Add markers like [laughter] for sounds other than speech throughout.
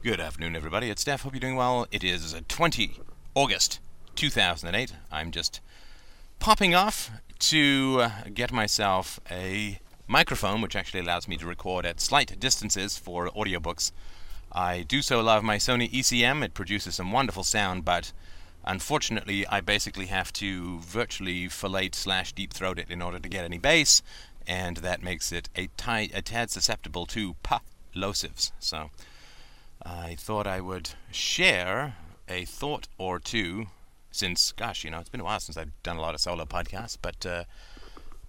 Good afternoon, everybody. It's Steph. Hope you're doing well. It is 20 August 2008. I'm just popping off to uh, get myself a microphone, which actually allows me to record at slight distances for audiobooks. I do so love my Sony ECM. It produces some wonderful sound, but unfortunately, I basically have to virtually fillet slash deep throat it in order to get any bass, and that makes it a, a tad susceptible to pa plosives. So I thought I would share a thought or two since, gosh, you know, it's been a while since I've done a lot of solo podcasts, but uh,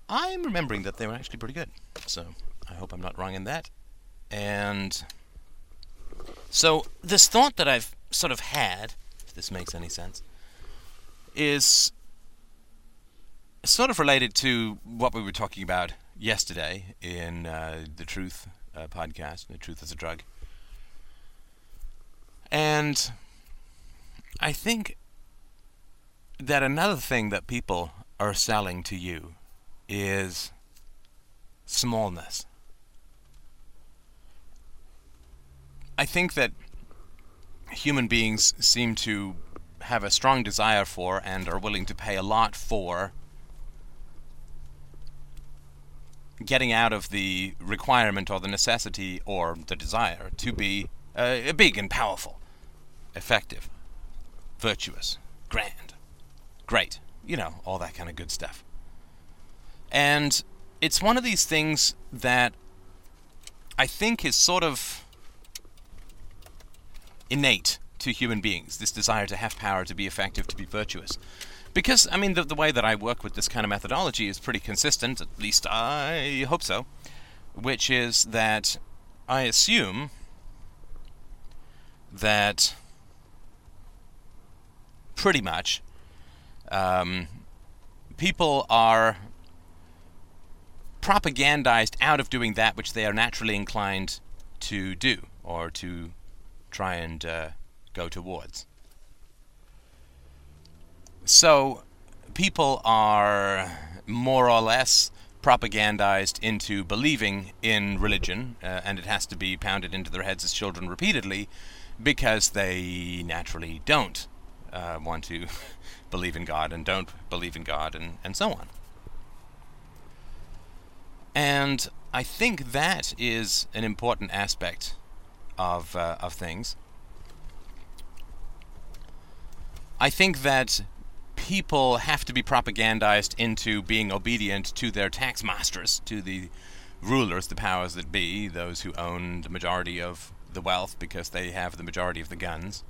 I'm remembering that they were actually pretty good. So I hope I'm not wrong in that. And so this thought that I've sort of had, if this makes any sense, is sort of related to what we were talking about yesterday in uh, the Truth uh, podcast, The Truth is a Drug. And I think that another thing that people are selling to you is smallness. I think that human beings seem to have a strong desire for and are willing to pay a lot for getting out of the requirement or the necessity or the desire to be uh, big and powerful, effective, virtuous, grand, great, you know, all that kind of good stuff. And it's one of these things that I think is sort of innate to human beings this desire to have power, to be effective, to be virtuous. Because, I mean, the, the way that I work with this kind of methodology is pretty consistent, at least I hope so, which is that I assume that pretty much um, people are propagandized out of doing that which they are naturally inclined to do or to try and uh, go towards. So, people are more or less propagandized into believing in religion, uh, and it has to be pounded into their heads as children repeatedly because they naturally don't uh, want to [laughs] believe in God and don't believe in God and, and so on. And I think that is an important aspect of, uh, of things. I think that people have to be propagandized into being obedient to their tax masters, to the rulers, the powers that be, those who own the majority of the wealth because they have the majority of the guns.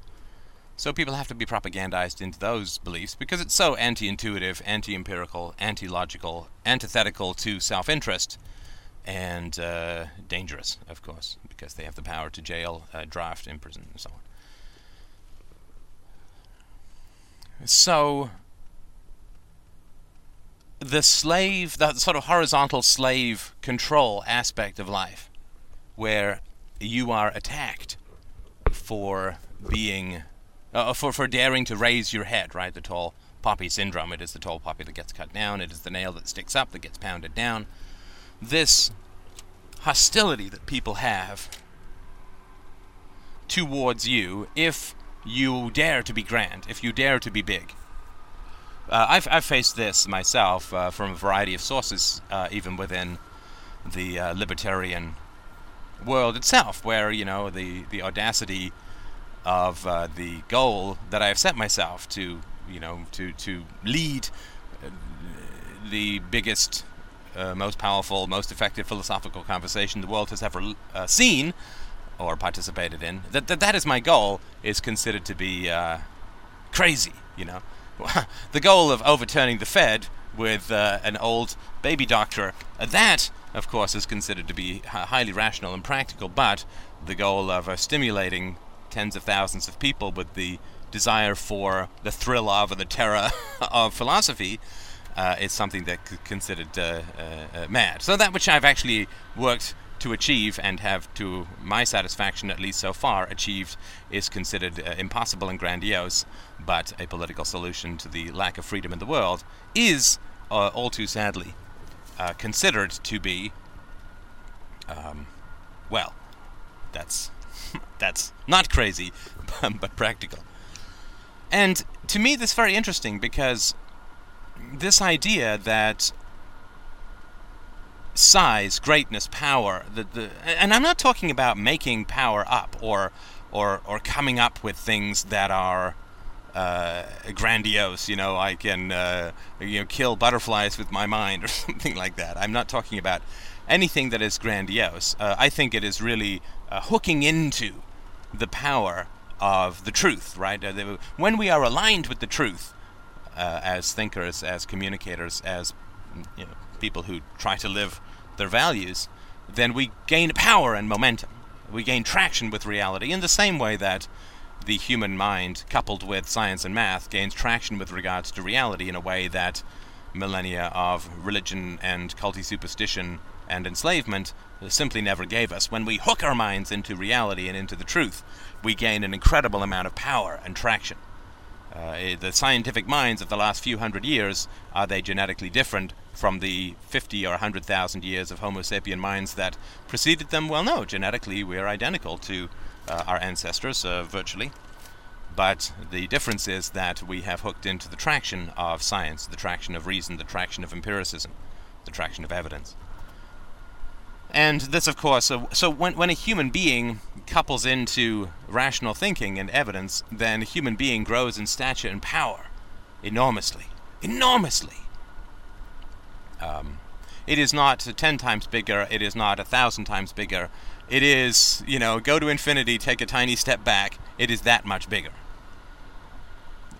So people have to be propagandized into those beliefs because it's so anti intuitive, anti empirical, anti logical, antithetical to self interest, and uh, dangerous, of course, because they have the power to jail, uh, draft, imprison, and so on. So the slave, that sort of horizontal slave control aspect of life, where you are attacked for being, uh, for for daring to raise your head, right? The tall poppy syndrome. It is the tall poppy that gets cut down. It is the nail that sticks up that gets pounded down. This hostility that people have towards you, if you dare to be grand, if you dare to be big. Uh, I've, I've faced this myself uh, from a variety of sources, uh, even within the uh, libertarian world itself, where you know the the audacity of uh, the goal that I have set myself to, you know, to to lead uh, the biggest, most powerful, most effective philosophical conversation the world has ever seen or participated in. That, that that is my goal is considered to be crazy, you know. [laughs] the goal of overturning the Fed with uh, an old baby doctor, uh, that, of course, is considered to be highly rational and practical, but the goal of uh, stimulating tens of thousands of people with the desire for the thrill of or the terror [laughs] of philosophy uh, is something that considered uh, uh, mad. So that which I've actually worked to achieve and have, to my satisfaction at least so far, achieved is considered uh, impossible and grandiose, but a political solution to the lack of freedom in the world is, uh, all too sadly, uh, considered to be, um, well, that's that's not crazy, [laughs] but practical. And to me, this is very interesting because this idea that size, greatness, power, the, the, and I'm not talking about making power up or, or, or coming up with things that are uh, grandiose. You know, I can uh, you know kill butterflies with my mind [laughs] or something like that. I'm not talking about anything that is grandiose. Uh, I think it is really uh, hooking into the power of the truth. Right? Uh, when we are aligned with the truth, uh, as thinkers, as communicators, as you know, people who try to live their values, then we gain power and momentum. We gain traction with reality in the same way that the human mind, coupled with science and math, gains traction with regards to reality in a way that millennia of religion and culty superstition and enslavement simply never gave us. When we hook our minds into reality and into the truth, we gain an incredible amount of power and traction. Uh, eh, the scientific minds of the last few hundred years, are they genetically different from the 50 or 100,000 years of Homo sapien minds that preceded them? Well, no, genetically we are identical to uh, our ancestors, uh, virtually. But the difference is that we have hooked into the traction of science, the traction of reason, the traction of empiricism, the traction of evidence. And this, of course, so when, when a human being couples into rational thinking and evidence, then a human being grows in stature and power enormously. Enormously! Um, it is not ten times bigger, it is not a thousand times bigger, it is, you know, go to infinity, take a tiny step back. It is that much bigger.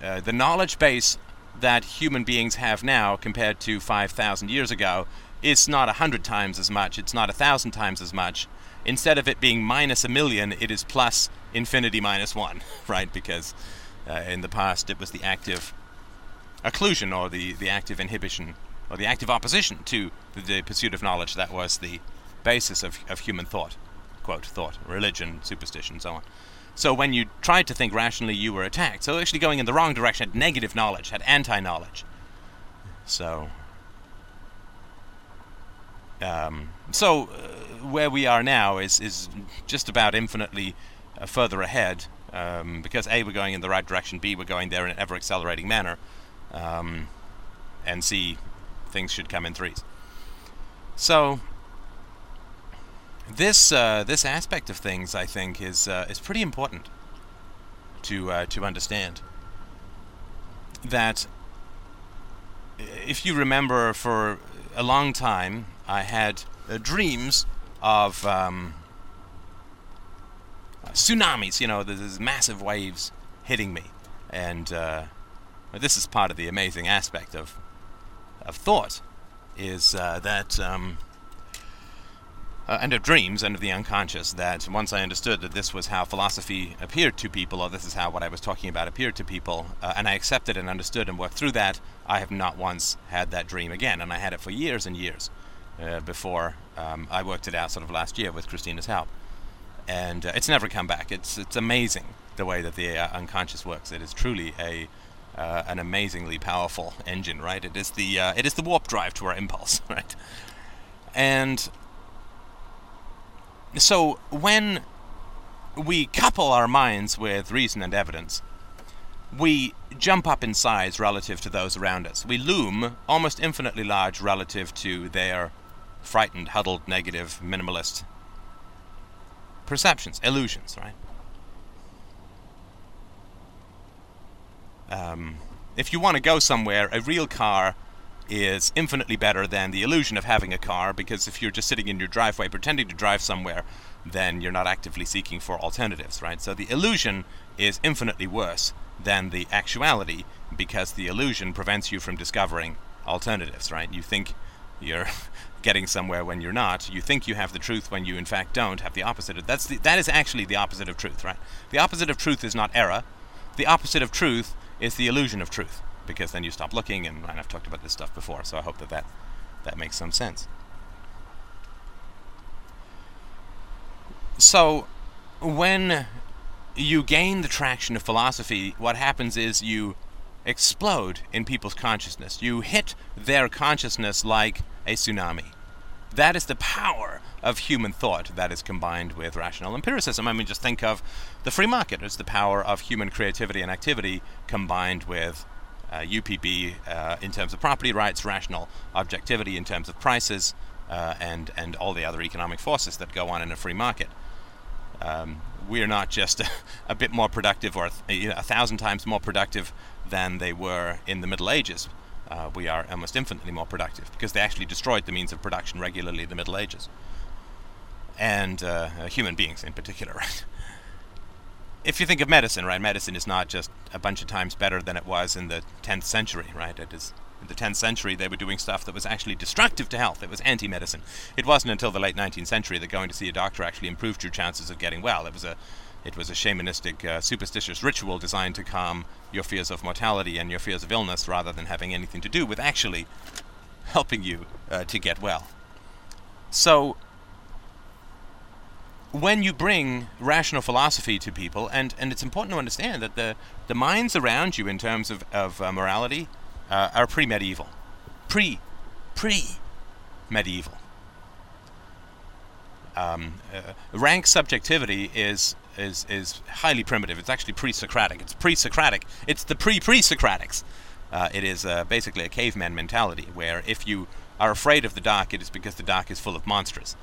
Uh, the knowledge base that human beings have now compared to 5,000 years ago is not a hundred times as much, it's not a thousand times as much. Instead of it being minus a million, it is plus infinity minus one, [laughs] right? Because uh, in the past it was the active occlusion or the, the active inhibition or the active opposition to the, the pursuit of knowledge that was the basis of, of human thought quote, thought, religion, superstition, so on. So when you tried to think rationally, you were attacked. So actually going in the wrong direction, had negative knowledge, had anti-knowledge. So, um, so uh, where we are now is is just about infinitely uh, further ahead. Um, because A, we're going in the right direction, B, we're going there in an ever accelerating manner, um, and C, things should come in threes. So, this uh, this aspect of things, I think, is uh, is pretty important to uh, to understand. That if you remember, for a long time, I had uh, dreams of um, tsunamis. You know, there's massive waves hitting me, and uh, this is part of the amazing aspect of of thought, is uh, that. Um, uh, and of dreams and of the unconscious that once I understood that this was how philosophy appeared to people, or this is how what I was talking about appeared to people, uh, and I accepted and understood and worked through that, I have not once had that dream again. And I had it for years and years uh, before um, I worked it out sort of last year with Christina's help. And uh, it's never come back. It's, it's amazing the way that the uh, unconscious works. It is truly a uh, an amazingly powerful engine, right? It is the it is the warp drive to our impulse, [laughs] right? And so when we couple our minds with reason and evidence, we jump up in size relative to those around us. We loom almost infinitely large relative to their frightened, huddled, negative, minimalist perceptions, illusions, right? Um, if you want to go somewhere, a real car is infinitely better than the illusion of having a car because if you're just sitting in your driveway pretending to drive somewhere, then you're not actively seeking for alternatives, right? So the illusion is infinitely worse than the actuality because the illusion prevents you from discovering alternatives, right? You think you're [laughs] getting somewhere when you're not. You think you have the truth when you in fact don't have the opposite. That's the, that is actually the opposite of truth, right? The opposite of truth is not error. The opposite of truth is the illusion of truth because then you stop looking, and, and I've talked about this stuff before, so I hope that that, that makes some sense. So, when you gain the traction of philosophy, what happens is you explode in people's consciousness. You hit their consciousness like a tsunami. That is the power of human thought that is combined with rational empiricism. I mean, just think of the free market as the power of human creativity and activity combined with uh, UPB uh, in terms of property rights, rational objectivity in terms of prices, uh, and and all the other economic forces that go on in a free market. Um, we are not just a, [laughs] a bit more productive or a, a, thousand times more productive than they were in the Middle Ages. Uh, we are almost infinitely more productive because they actually destroyed the means of production regularly in the Middle Ages, and uh, human beings in particular. [laughs] Right? If you think of medicine, right, medicine is not just a bunch of times better than it was in the 10th century, right? It is in the 10th century, they were doing stuff that was actually destructive to health. It was anti medicine. It wasn't until the late 19th century that going to see a doctor actually improved your chances of getting well. It was a it was a shamanistic, uh, superstitious ritual designed to calm your fears of mortality and your fears of illness rather than having anything to do with actually helping you uh, to get well. So, when you bring rational philosophy to people, and, and it's important to understand that the, the minds around you in terms of, of uh, morality uh, are pre-medieval. Pre, pre-medieval. Um, uh, rank subjectivity is is is highly primitive. It's actually pre-Socratic. It's pre-Socratic. It's the pre-pre-Socratics. Uh, it is uh, basically a caveman mentality where if you are afraid of the dark, it is because the dark is full of monsters,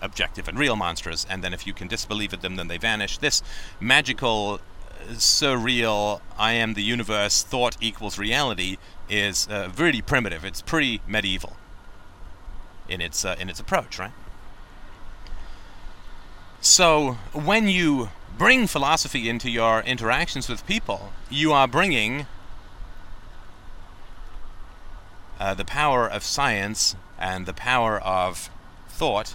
objective and real monsters, and then if you can disbelieve in them, then they vanish. This magical, uh, surreal, I am the universe, thought equals reality is uh, really primitive. It's pretty medieval in its uh, in its approach, right? So when you bring philosophy into your interactions with people, you are bringing uh, the power of science and the power of thought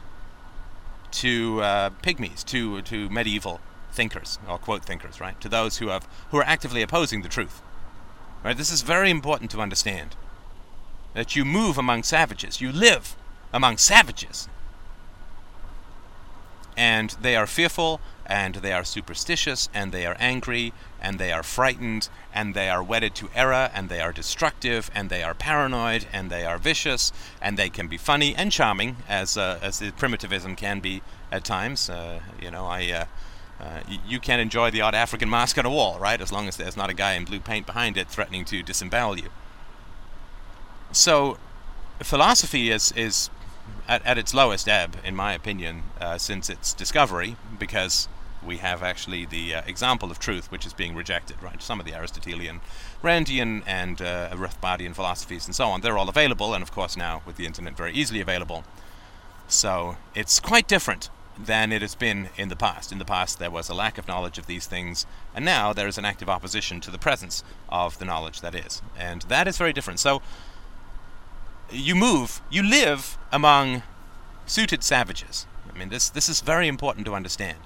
to uh, pygmies, to to medieval thinkers or quote thinkers, right? To those who have who are actively opposing the truth. Right? This is very important to understand. That you move among savages, you live among savages. And they are fearful, and they are superstitious, and they are angry, and they are frightened, and they are wedded to error, and they are destructive, and they are paranoid, and they are vicious, and they can be funny and charming, as uh, as primitivism can be at times. Uh, you know, I. Uh, uh, you can enjoy the odd African mask on a wall, right? As long as there's not a guy in blue paint behind it threatening to disembowel you. So, philosophy is is at, at its lowest ebb, in my opinion, uh, since its discovery, because we have actually the uh, example of truth which is being rejected, right? Some of the Aristotelian, Randian, and uh, Rothbardian philosophies and so on, they're all available, and of course now with the internet very easily available. So it's quite different than it has been in the past. In the past, there was a lack of knowledge of these things, and now there is an active opposition to the presence of the knowledge that is. And that is very different. So, you move, you live among suited savages. I mean, this, this is very important to understand.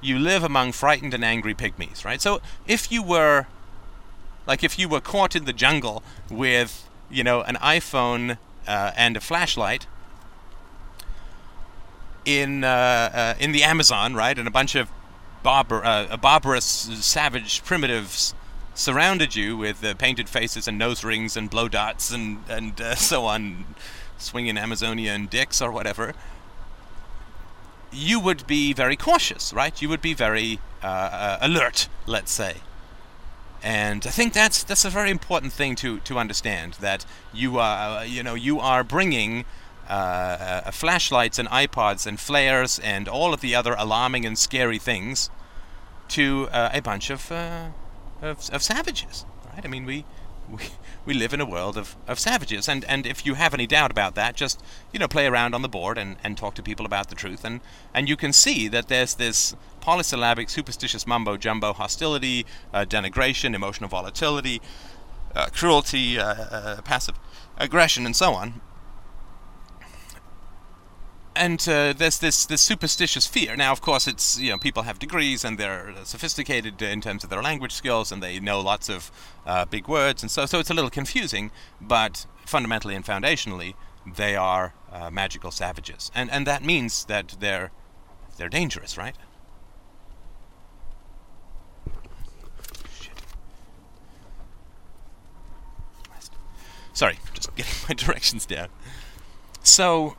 You live among frightened and angry pygmies, right? So, if you were, like, if you were caught in the jungle with, you know, an iPhone uh, and a flashlight, in uh, uh, in the Amazon, right, and a bunch of barbar- uh, barbarous, savage primitives surrounded you with uh, painted faces and nose rings and blow dots and and uh, [laughs] so on, swinging Amazonian dicks or whatever. You would be very cautious, right? You would be very uh, alert, let's say. And I think that's that's a very important thing to to understand that you are you know you are bringing uh, uh, flashlights and iPods and flares and all of the other alarming and scary things to uh, a bunch of, uh, of, of savages, right? I mean, we we, we live in a world of, of savages, and, and if you have any doubt about that, just you know play around on the board and, and talk to people about the truth, and and you can see that there's this polysyllabic, superstitious mumbo jumbo hostility, uh, denigration, emotional volatility, uh, cruelty, uh, passive aggression, and so on and uh, there's this this superstitious fear. Now, of course, it's you know people have degrees and they're sophisticated in terms of their language skills and they know lots of uh, big words, and so so it's a little confusing. But fundamentally and foundationally, they are uh, magical savages, and and that means that they're they're dangerous, right? Sorry, just [laughs] getting my directions down. So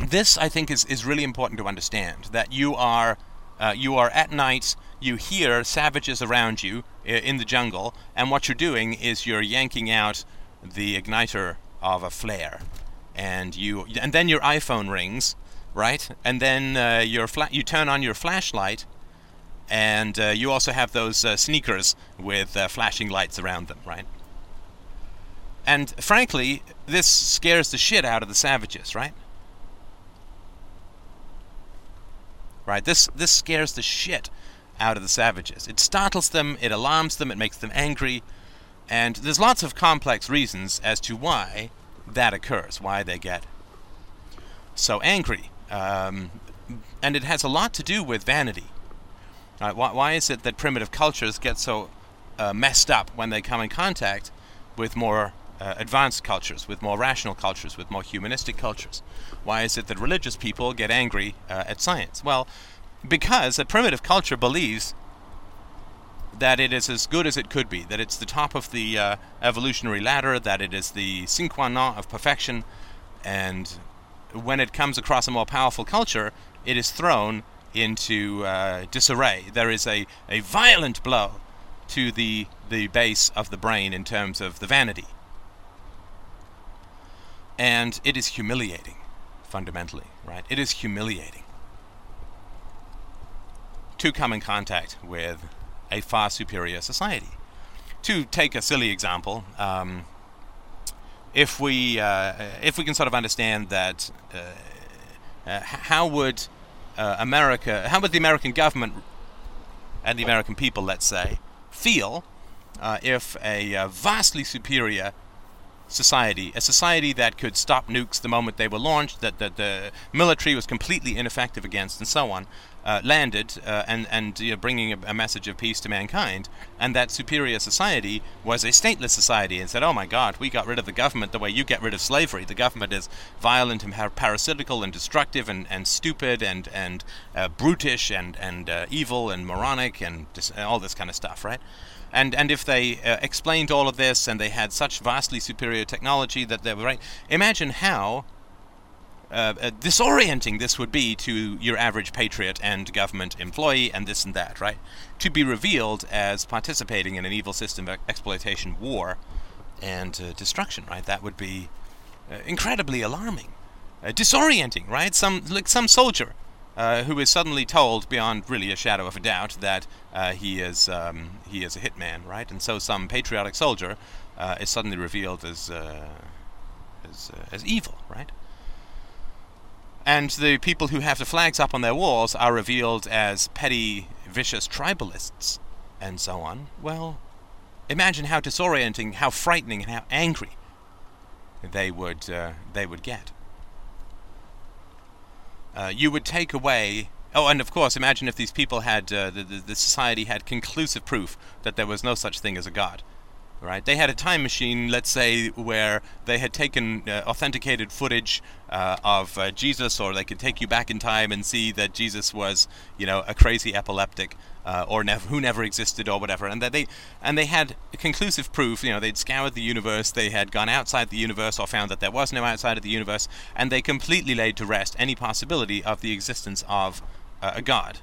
this I think is, is really important to understand that you are uh, you are at night you hear savages around you in the jungle and what you're doing is you're yanking out the igniter of a flare. And you and then your iPhone rings right? And then uh, your fla- you turn on your flashlight and uh, you also have those uh, sneakers with uh, flashing lights around them right? And frankly this scares the shit out of the savages right right? This this scares the shit out of the savages. It startles them, it alarms them, it makes them angry, and there's lots of complex reasons as to why that occurs, why they get so angry, um, and it has a lot to do with vanity. Right? Why, why, is it that primitive cultures get so uh, messed up when they come in contact with more uh, advanced cultures, with more rational cultures, with more humanistic cultures? Why is it that religious people get angry uh, at science? Well, because a primitive culture believes that it is as good as it could be, that it's the top of the uh, evolutionary ladder, that it is the sine qua non of perfection, and when it comes across a more powerful culture, it is thrown into uh, disarray. There is a, a violent blow to the, the base of the brain in terms of the vanity and it is humiliating, fundamentally, right? It is humiliating to come in contact with a far superior society. To take a silly example, um, if we uh, if we can sort of understand that, uh, uh, how would uh, America, how would the American government and the American people, let's say, feel uh, if a uh, vastly superior society, a society that could stop nukes the moment they were launched, that, that the military was completely ineffective against, and so on, uh, landed uh, and, and you know, bringing a, a, message of peace to mankind, and that superior society was a stateless society and said, oh my god, we got rid of the government the way you get rid of slavery. The government is violent and parasitical and destructive and, and stupid and, and uh, brutish and, and uh, evil and moronic and dis- all this kind of stuff, right? And and if they uh, explained all of this and they had such vastly superior technology that they were right, imagine how uh, uh, disorienting this would be to your average patriot and government employee and this and that, right? To be revealed as participating in an evil system of exploitation, war, and uh, destruction, right? That would be uh, incredibly alarming, uh, disorienting, right? Some like some soldier uh, who is suddenly told, beyond really a shadow of a doubt, that uh, he is um, he is a hitman, right? And so some patriotic soldier uh, is suddenly revealed as uh, as, uh, as evil, right? And the people who have the flags up on their walls are revealed as petty, vicious tribalists, and so on. Well, imagine how disorienting, how frightening, and how angry they would they would get. Uh, you would take away. Oh, and of course, imagine if these people had uh, the, the, the society had conclusive proof that there was no such thing as a god right? They had a time machine, let's say, where they had taken uh, authenticated footage uh, of uh, Jesus, or they could take you back in time and see that Jesus was, you know, a crazy epileptic, uh, or never, who never existed, or whatever, and that they and they had conclusive proof. You know, they'd scoured the universe, they had gone outside the universe, or found that there was no outside of the universe, and they completely laid to rest any possibility of the existence of uh, a god.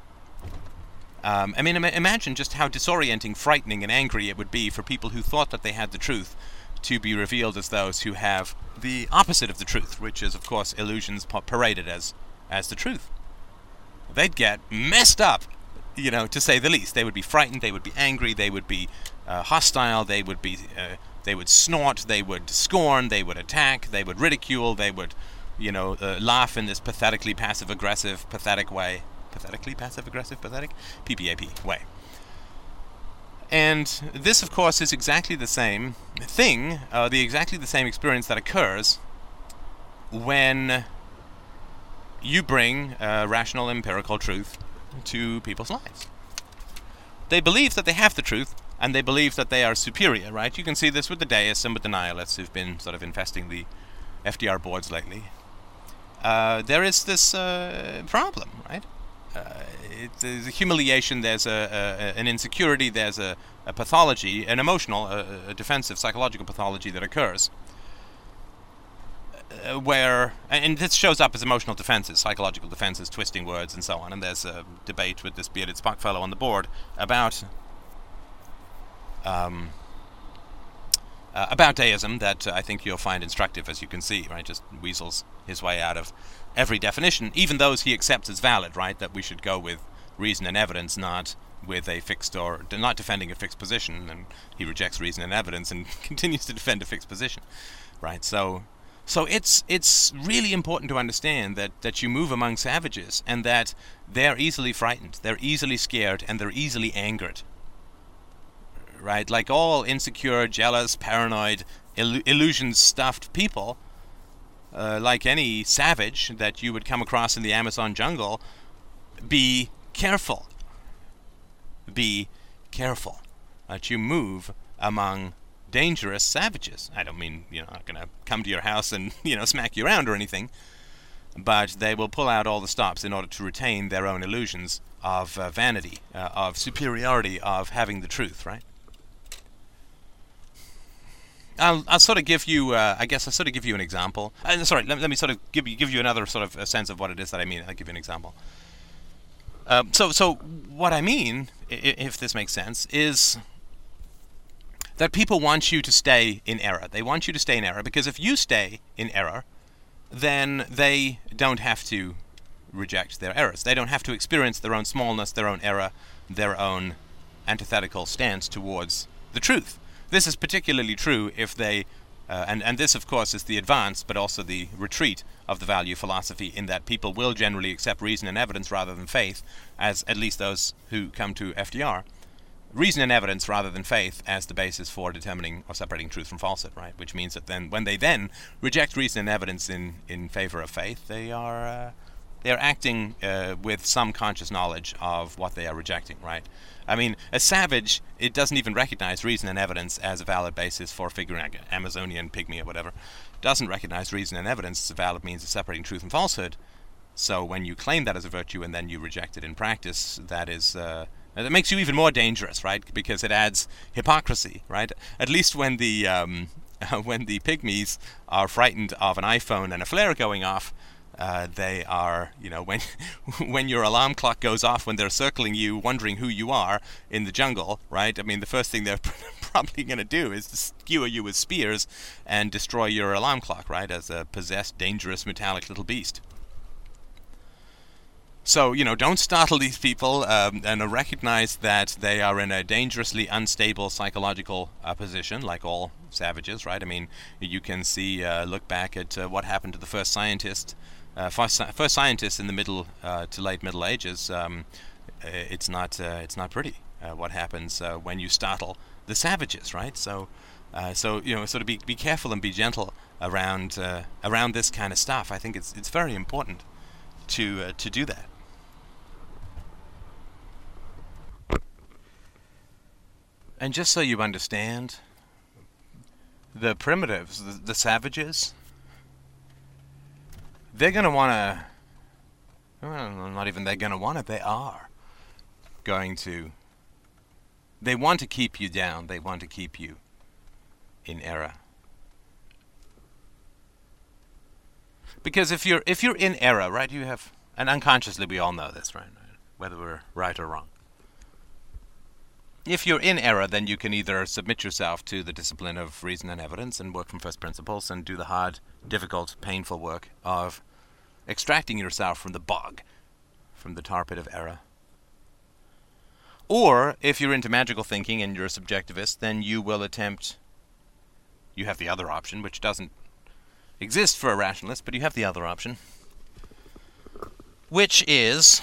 Um, I mean, Im- imagine just how disorienting, frightening, and angry it would be for people who thought that they had the truth to be revealed as those who have the opposite of the truth, which is, of course, illusions paraded as as the truth. They'd get messed up, you know, to say the least. They would be frightened. They would be angry. They would be uh, hostile. They would be. Uh, they would snort. They would scorn. They would attack. They would ridicule. They would, you know, uh, laugh in this pathetically passive-aggressive, pathetic way pathetically passive aggressive pathetic PPAP way. And this, of course, is exactly the same thing, uh, the exactly the same experience that occurs when you bring uh, rational empirical truth to people's lives. They believe that they have the truth, and they believe that they are superior, right? You can see this with the deists and with the nihilists who've been sort of infesting the FDR boards lately. Uh, there is this uh, problem, right? Uh, it, there's a humiliation, there's a, a, an insecurity, there's a, a pathology, an emotional, a, defensive, psychological pathology that occurs. uh, where and this shows up as emotional defenses, psychological defenses, twisting words, and so on. And there's a debate with this bearded Spock fellow on the board about um, uh, about deism that uh, I think you'll find instructive, as you can see. Right, just weasels his way out of every definition, even those he accepts as valid. Right, that we should go with reason and evidence, not with a fixed or not defending a fixed position, and he rejects reason and evidence and [laughs] continues to defend a fixed position. Right, so so it's it's really important to understand that, that you move among savages and that they're easily frightened, they're easily scared, and they're easily angered. Right? Like all insecure, jealous, paranoid, Ill- illusion stuffed people, uh, like any savage that you would come across in the Amazon jungle, be careful. Be careful that you move among dangerous savages. I don't mean, you know, not going to come to your house and, [laughs] you know, smack you around or anything, but they will pull out all the stops in order to retain their own illusions of uh, vanity, uh, of superiority, of having the truth, right? I'll, I'll sort of give you, uh, I guess I'll sort of give you an example. Uh, sorry, let, let, me sort of give you, give you another sort of sense of what it is that I mean. I'll give you an example. Um, so, so what I mean, if this makes sense, is that people want you to stay in error. They want you to stay in error because if you stay in error, then they don't have to reject their errors. They don't have to experience their own smallness, their own error, their own antithetical stance towards the truth. This is particularly true if they, uh, and, and this of course is the advance, but also the retreat of the value philosophy, in that people will generally accept reason and evidence rather than faith, as at least those who come to FDR reason and evidence rather than faith as the basis for determining or separating truth from falsehood, right? Which means that then, when they then reject reason and evidence in, in favor of faith, they are uh, they are acting uh, with some conscious knowledge of what they are rejecting, right? I mean, a savage, it doesn't even recognize reason and evidence as a valid basis for figuring out Amazonian pygmy or whatever. Doesn't recognize reason and evidence as a valid means of separating truth and falsehood. So when you claim that as a virtue and then you reject it in practice, that is uh, that makes you even more dangerous, right? Because it adds hypocrisy, right? At least when the um, [laughs] when the pygmies are frightened of an iPhone and a flare going off, uh, they are, you know, when [laughs] when your alarm clock goes off, when they're circling you, wondering who you are in the jungle, right? I mean, the first thing they're [laughs] probably going to do is to skewer you with spears and destroy your alarm clock, right? As a possessed, dangerous, metallic little beast. So, you know, don't startle these people um, and recognize that they are in a dangerously unstable psychological uh, position, like all savages, right? I mean, you can see, uh, look back at uh, what happened to the first scientist, uh, first, first scientists in the middle uh, to late Middle Ages. Um, it's not, uh, it's not pretty. what happens when you startle the savages, right? So, so you know, sort of be, be careful and be gentle around around this kind of stuff. I think it's it's very important to to do that. And just so you understand, the primitives, the, the savages, they're going to want to. Well, not even they're going to want it, they are going to. They want to keep you down, they want to keep you in error. Because if you're if you're in error, right, you have and unconsciously we all know this, right? Whether we're right or wrong if you're in error, then you can either submit yourself to the discipline of reason and evidence and work from first principles and do the hard, difficult, painful work of extracting yourself from the bog, from the tar pit of error. Or, if you're into magical thinking and you're a subjectivist, then you will attempt. You have the other option, which doesn't exist for a rationalist, but you have the other option, which is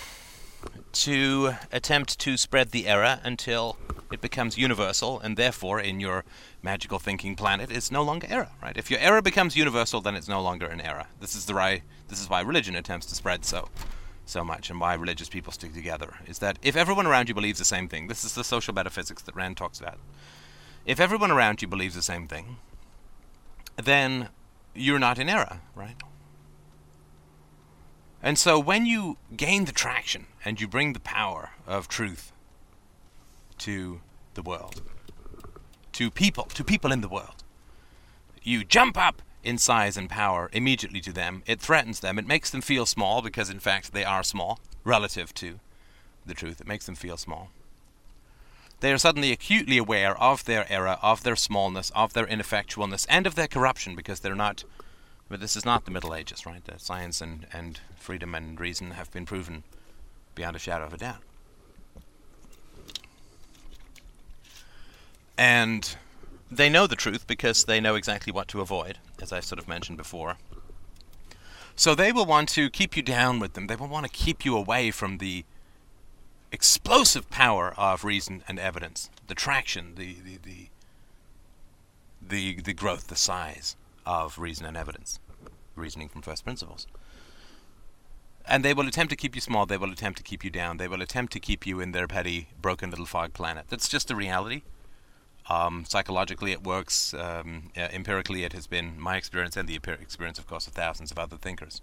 to attempt to spread the error until it becomes universal, and therefore, in your magical thinking planet, it's no longer error, right? If your error becomes universal, then it's no longer an error. This is the right. This is why religion attempts to spread so, so much, and why religious people stick together. Is that if everyone around you believes the same thing, this is the social metaphysics that Rand talks about. If everyone around you believes the same thing, then you're not in error, right? And so when you gain the traction and you bring the power of truth to the world, to people, to people in the world. You jump up in size and power immediately to them. It threatens them. It makes them feel small because, in fact, they are small relative to the truth. It makes them feel small. They are suddenly acutely aware of their error, of their smallness, of their ineffectualness, and of their corruption because they're not. But this is not the Middle Ages, right? Science and, and freedom and reason have been proven beyond a shadow of a doubt. And they know the truth because they know exactly what to avoid, as I sort of mentioned before. So they will want to keep you down with them. They will want to keep you away from the explosive power of reason and evidence, the traction, the the the the, the growth, the size of reason and evidence, reasoning from first principles. And they will attempt to keep you small. They will attempt to keep you down. They will attempt to keep you in their petty, broken little fog planet. That's just the reality. Um, psychologically, it works. Um, uh, empirically, it has been my experience and the experience, of course, of thousands of other thinkers.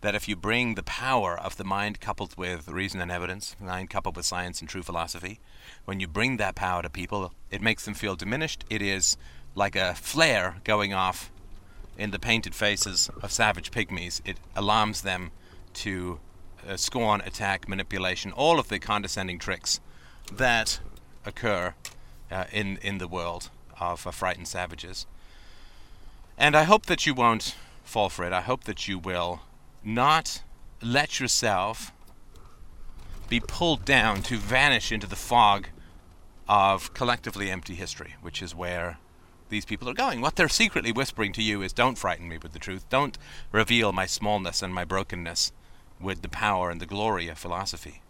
That if you bring the power of the mind coupled with reason and evidence, mind coupled with science and true philosophy, when you bring that power to people, it makes them feel diminished. It is like a flare going off in the painted faces of savage pygmies. It alarms them to uh, scorn, attack, manipulation, all of the condescending tricks that occur uh, in in the world of uh, frightened savages. And I hope that you won't fall for it. I hope that you will not let yourself be pulled down to vanish into the fog of collectively empty history, which is where these people are going. What they're secretly whispering to you is don't frighten me with the truth. Don't reveal my smallness and my brokenness with the power and the glory of philosophy.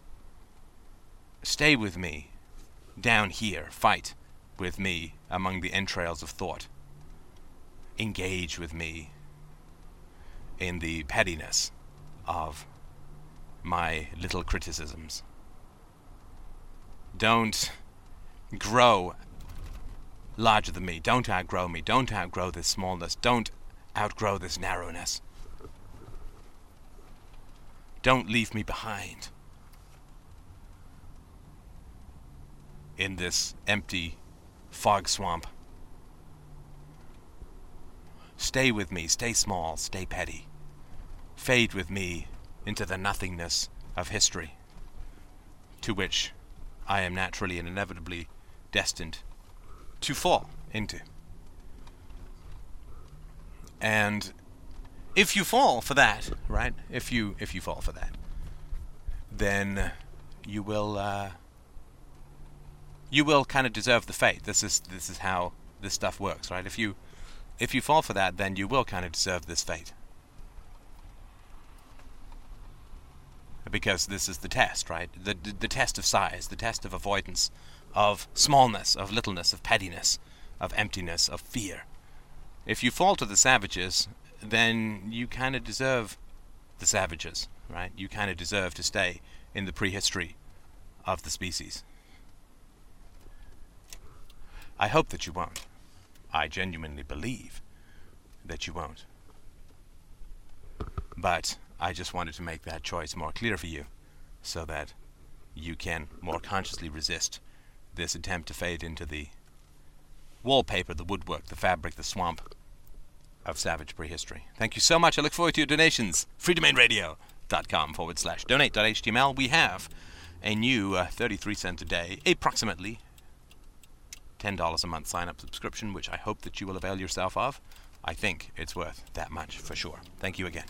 Stay with me down here, fight with me among the entrails of thought. Engage with me in the pettiness of my little criticisms. Don't grow larger than me. Don't outgrow me. Don't outgrow this smallness. Don't outgrow this narrowness. Don't leave me behind. in this empty fog swamp. Stay with me, stay small, stay petty. Fade with me into the nothingness of history, to which I am naturally and inevitably destined to fall into. And if you fall for that, right? If you if you fall for that, then you will uh, you will kind of deserve the fate. This is this is how this stuff works, right? If you if you fall for that, then you will kind of deserve this fate. Because this is the test, right? The, the, the test of size, the test of avoidance, of smallness, of littleness, of pettiness, of emptiness, of fear. If you fall to the savages, then you kind of deserve the savages, right? You kind of deserve to stay in the prehistory of the species. I hope that you won't. I genuinely believe that you won't. But I just wanted to make that choice more clear for you so that you can more consciously resist this attempt to fade into the wallpaper, the woodwork, the fabric, the swamp of savage prehistory. Thank you so much. I look forward to your donations. freedomainradio.com forward slash donate.html. We have a new uh, 33 cents a day, approximately $10 a month sign up subscription, which I hope that you will avail yourself of. I think it's worth that much for sure. Thank you again.